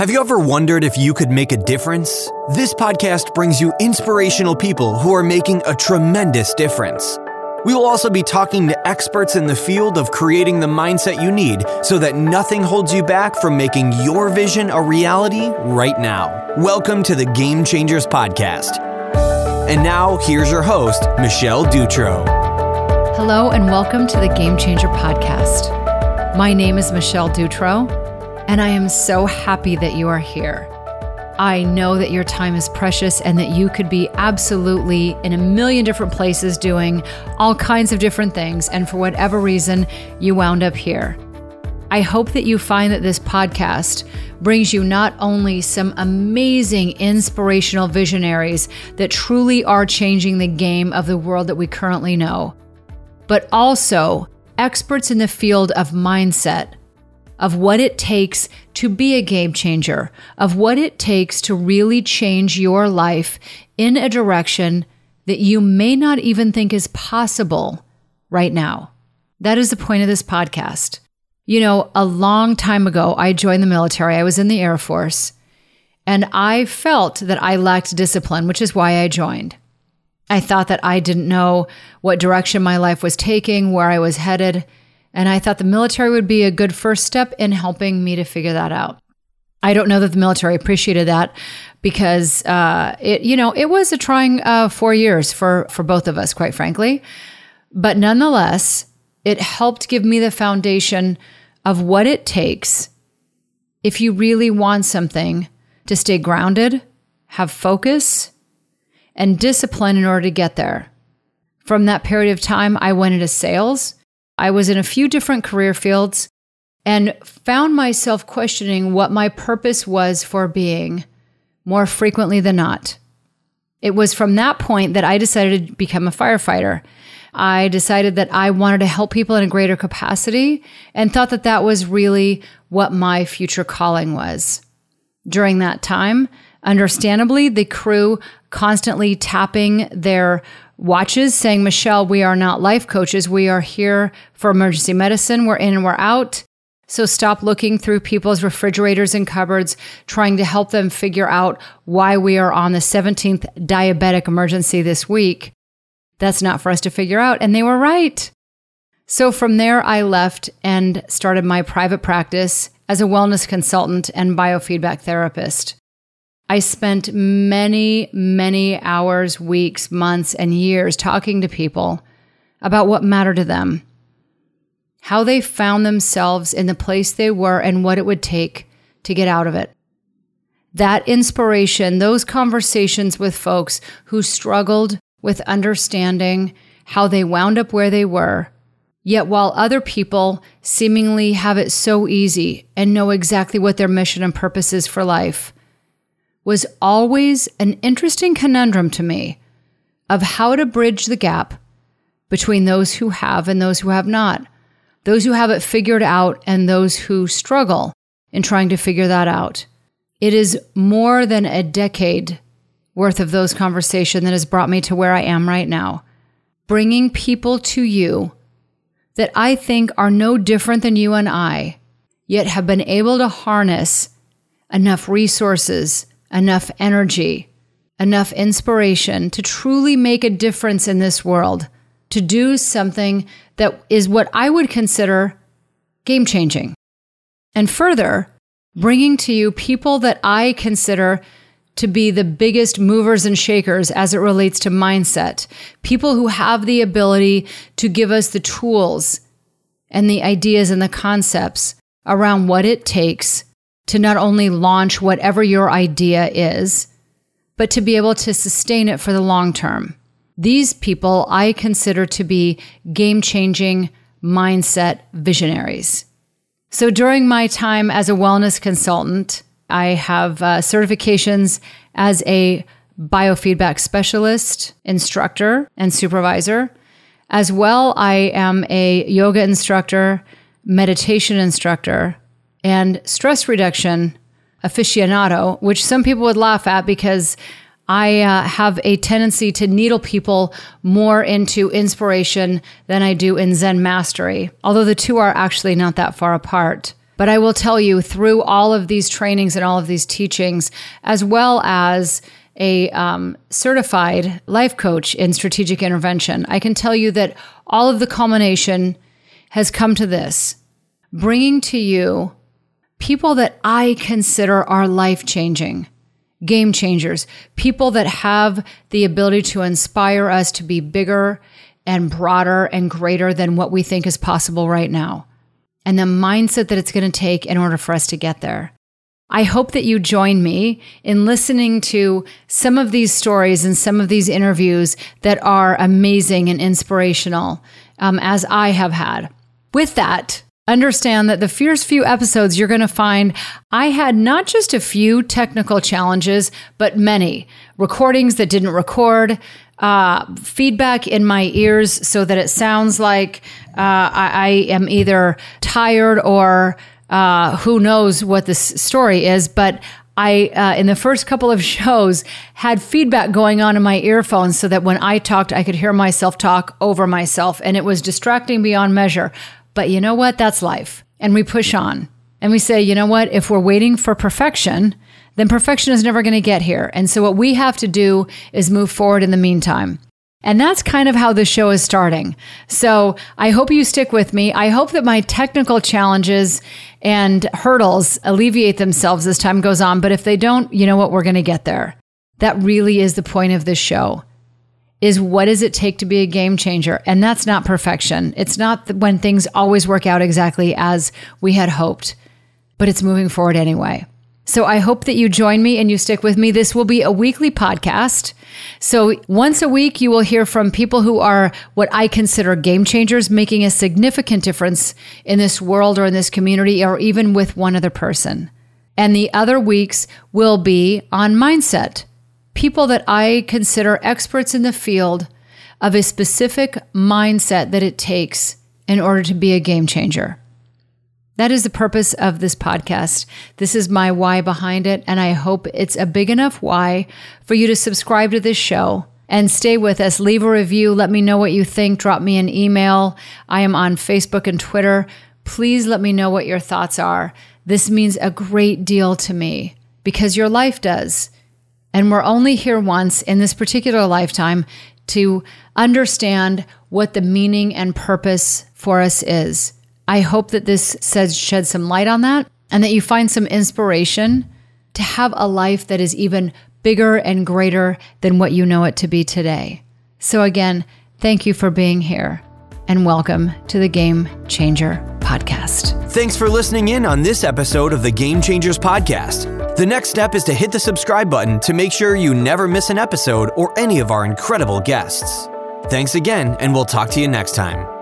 Have you ever wondered if you could make a difference? This podcast brings you inspirational people who are making a tremendous difference. We will also be talking to experts in the field of creating the mindset you need so that nothing holds you back from making your vision a reality right now. Welcome to the Game Changers Podcast. And now, here's your host, Michelle Dutro. Hello, and welcome to the Game Changer Podcast. My name is Michelle Dutro, and I am so happy that you are here. I know that your time is precious and that you could be absolutely in a million different places doing all kinds of different things. And for whatever reason, you wound up here. I hope that you find that this podcast brings you not only some amazing inspirational visionaries that truly are changing the game of the world that we currently know, but also experts in the field of mindset of what it takes to be a game changer, of what it takes to really change your life in a direction that you may not even think is possible right now. That is the point of this podcast. You know, a long time ago, I joined the military, I was in the Air Force, and I felt that I lacked discipline, which is why I joined. I thought that I didn't know what direction my life was taking, where I was headed. And I thought the military would be a good first step in helping me to figure that out. I don't know that the military appreciated that because uh, it, you know, it was a trying uh, four years for for both of us, quite frankly. But nonetheless, it helped give me the foundation of what it takes if you really want something to stay grounded, have focus, and discipline in order to get there. From that period of time, I went into sales. I was in a few different career fields and found myself questioning what my purpose was for being more frequently than not. It was from that point that I decided to become a firefighter. I decided that I wanted to help people in a greater capacity and thought that that was really what my future calling was. During that time, understandably, the crew constantly tapping their watches saying, Michelle, we are not life coaches. We are here for emergency medicine. We're in and we're out. So stop looking through people's refrigerators and cupboards, trying to help them figure out why we are on the 17th diabetic emergency this week. That's not for us to figure out. And they were right. So from there, I left and started my private practice as a wellness consultant and biofeedback therapist. I spent many, many hours, weeks, months, and years talking to people about what mattered to them, how they found themselves in the place they were, and what it would take to get out of it. That inspiration, those conversations with folks who struggled with understanding how they wound up where they were, yet while other people seemingly have it so easy and know exactly what their mission and purpose is for life was always an interesting conundrum to me of how to bridge the gap between those who have and those who have not, those who have it figured out and those who struggle in trying to figure that out. It is more than a decade worth of those conversations that has brought me to where I am right now, bringing people to you that I think are no different than you and I, yet have been able to harness enough resources enough energy, enough inspiration to truly make a difference in this world, to do something that is what I would consider game changing. And further, bringing to you people that I consider to be the biggest movers and shakers as it relates to mindset, people who have the ability to give us the tools and the ideas and the concepts around what it takes to not only launch whatever your idea is, but to be able to sustain it for the long term. These people I consider to be game changing mindset visionaries. So during my time as a wellness consultant, I have uh, certifications as a biofeedback specialist, instructor, and supervisor. As well, I am a yoga instructor, meditation instructor, and stress reduction aficionado, which some people would laugh at because I uh, have a tendency to needle people more into inspiration than I do in Zen mastery, although the two are actually not that far apart. But I will tell you through all of these trainings and all of these teachings, as well as a um, certified life coach in strategic intervention, I can tell you that all of the culmination has come to this bringing to you people that I consider are life changing, game changers, people that have the ability to inspire us to be bigger and broader and greater than what we think is possible right now, and the mindset that it's going to take in order for us to get there. I hope that you join me in listening to some of these stories and some of these interviews that are amazing and inspirational, um, as I have had. With that, understand that the first few episodes you're going to find I had not just a few technical challenges, but many recordings that didn't record, uh, feedback in my ears so that it sounds like uh, I, I am either tired or uh, who knows what this story is, but I, uh, in the first couple of shows, had feedback going on in my earphones so that when I talked, I could hear myself talk over myself, and it was distracting beyond measure. But you know what? That's life. And we push on and we say, you know what? If we're waiting for perfection, then perfection is never going to get here. And so what we have to do is move forward in the meantime. And that's kind of how the show is starting. So I hope you stick with me. I hope that my technical challenges and hurdles alleviate themselves as time goes on. But if they don't, you know what? We're going to get there. That really is the point of this show is what does it take to be a game changer? And that's not perfection. It's not when things always work out exactly as we had hoped, but it's moving forward anyway. So I hope that you join me and you stick with me. This will be a weekly podcast. So once a week, you will hear from people who are what I consider game changers, making a significant difference in this world or in this community or even with one other person. And the other weeks will be on mindset. People that I consider experts in the field of a specific mindset that it takes in order to be a game changer. That is the purpose of this podcast. This is my why behind it. And I hope it's a big enough why for you to subscribe to this show and stay with us. Leave a review. Let me know what you think. Drop me an email. I am on Facebook and Twitter. Please let me know what your thoughts are. This means a great deal to me because your life does. And we're only here once in this particular lifetime to understand what the meaning and purpose for us is. I hope that this says shed some light on that and that you find some inspiration to have a life that is even bigger and greater than what you know it to be today. So, again, thank you for being here and welcome to the Game Changer Podcast. Thanks for listening in on this episode of the Game Changers Podcast. The next step is to hit the subscribe button to make sure you never miss an episode or any of our incredible guests. Thanks again, and we'll talk to you next time.